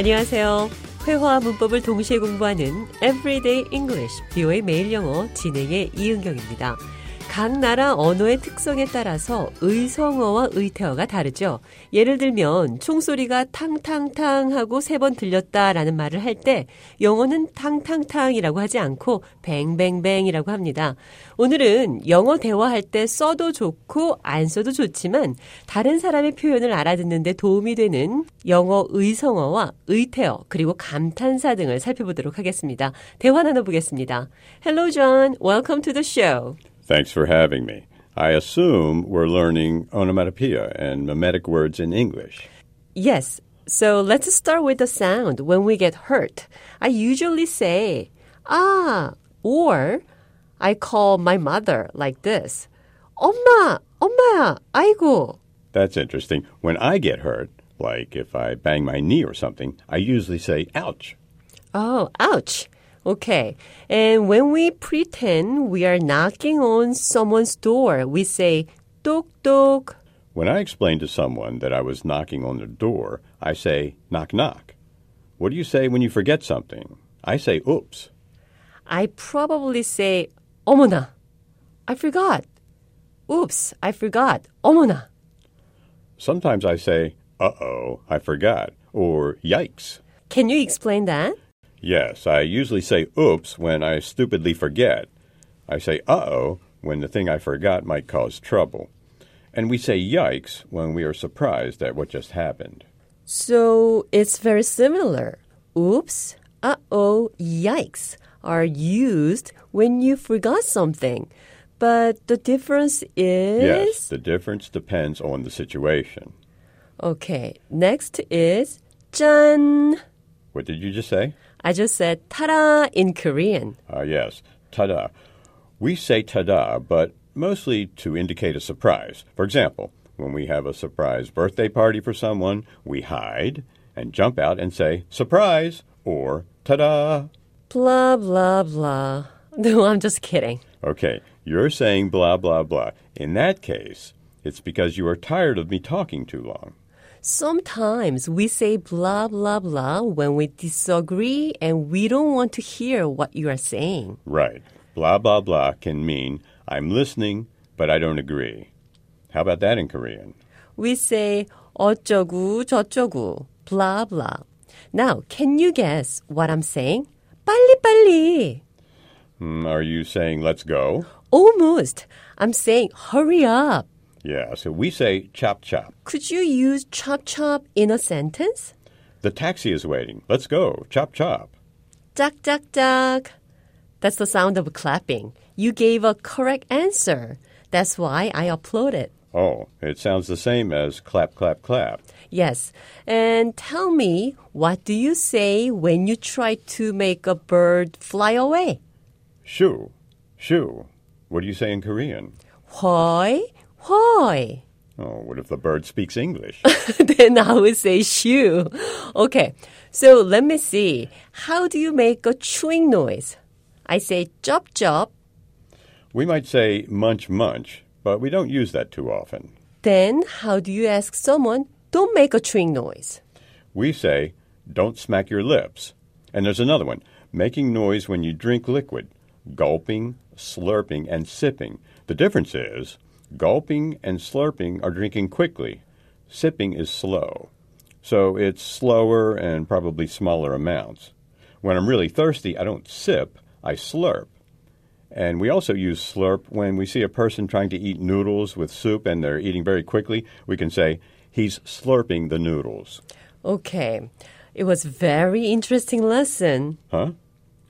안녕하세요. 회화와 문법을 동시에 공부하는 Everyday English, 비오의 매일 영어 진행의 이은경입니다. 각 나라 언어의 특성에 따라서 의성어와 의태어가 다르죠. 예를 들면 총소리가 탕탕탕 하고 세 번 들렸다라는 말을 할 때 영어는 탕탕탕이라고 하지 않고 뱅뱅뱅이라고 합니다. 오늘은 영어 대화할 때 써도 좋고 안 써도 좋지만 다른 사람의 표현을 알아듣는데 도움이 되는 영어 의성어와 의태어 그리고 감탄사 등을 살펴보도록 하겠습니다. 대화 나눠보겠습니다. Hello John, welcome to the show. Thanks for having me. I assume we're learning onomatopoeia and mimetic words in English. Yes. So let's start with the sound when we get hurt. I usually say, ah, or I call my mother like this. 엄마, 엄마야, 아이고. That's interesting. When I get hurt, like if I bang my knee or something, I usually say ouch. Oh, ouch. Okay. And when we pretend we are knocking on someone's door, we say tok tok. When I explain to someone that I was knocking on their door, I say knock knock. What do you say when you forget something? I say oops. I probably say 어머나. I forgot. Oops, I forgot. 어머나. Sometimes I say uh oh, I forgot, or yikes. Can you explain that? Yes, I usually say oops when I stupidly forget. I say uh oh when the thing I forgot might cause trouble. And we say yikes when we are surprised at what just happened. So it's very similar. Oops, uh oh, yikes are used when you forgot something. But the difference is. Yes, the difference depends on the situation. Okay, next is 짠. What did you just say? I just said ta-da in Korean. Ah, yes, ta-da. We say ta-da, but mostly to indicate a surprise. For example, when we have a surprise birthday party for someone, we hide and jump out and say surprise or ta-da. Blah, blah, blah. No, I'm just kidding. Okay, you're saying blah, blah, blah. In that case, it's because you are tired of me talking too long. Sometimes we say blah, blah, blah when we disagree and we don't want to hear what you are saying. Right. Blah, blah, blah can mean I'm listening, but I don't agree. How about that in Korean? We say 어쩌구 저쩌구 blah blah. Now, can you guess what I'm saying? 빨리 빨리. Hmm, are you saying let's go? Almost. I'm saying hurry up. Yeah, so we say chop chop. Could you use chop chop in a sentence? The taxi is waiting. Let's go. Chop chop. Duck duck duck. That's the sound of clapping. You gave a correct answer. That's why I uploaded. Oh, it sounds the same as clap clap clap. Yes. And tell me, what do you say when you try to make a bird fly away? Shoo. Shoo. What do you say in Korean? Why? Why? Oh, what if the bird speaks English? then I would say shoo. Okay. So let me see. How do you make a chewing noise? I say chop chop. we might say munch munch, but we don't use that too often. Then how do you ask someone, don't make a chewing noise? We say don't smack your lips. And there's another one making noise when you drink liquid, gulping, slurping, and sipping. The difference is gulping and slurping are drinking quickly, sipping is slow. So it's slower and probably smaller amounts. When I'm really thirsty, I don't sip, I slurp. And we also use slurp when we see a person trying to eat noodles with soup and they're eating very quickly. We can say, he's slurping the noodles. Okay. It was very interesting lesson. Huh?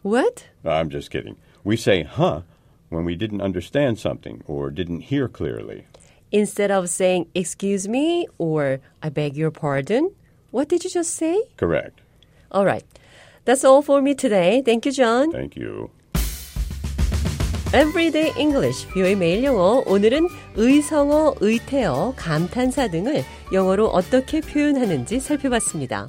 What? I'm just kidding. We say, huh, when we didn't understand something or didn't hear clearly. Instead of saying, excuse me or I beg your pardon, what did you just say? Correct. All right. That's all for me today. Thank you, John. Thank you. Everyday English, 뷰의 매일 영어. 오늘은 의성어, 의태어, 감탄사 등을 영어로 어떻게 표현하는지 살펴봤습니다.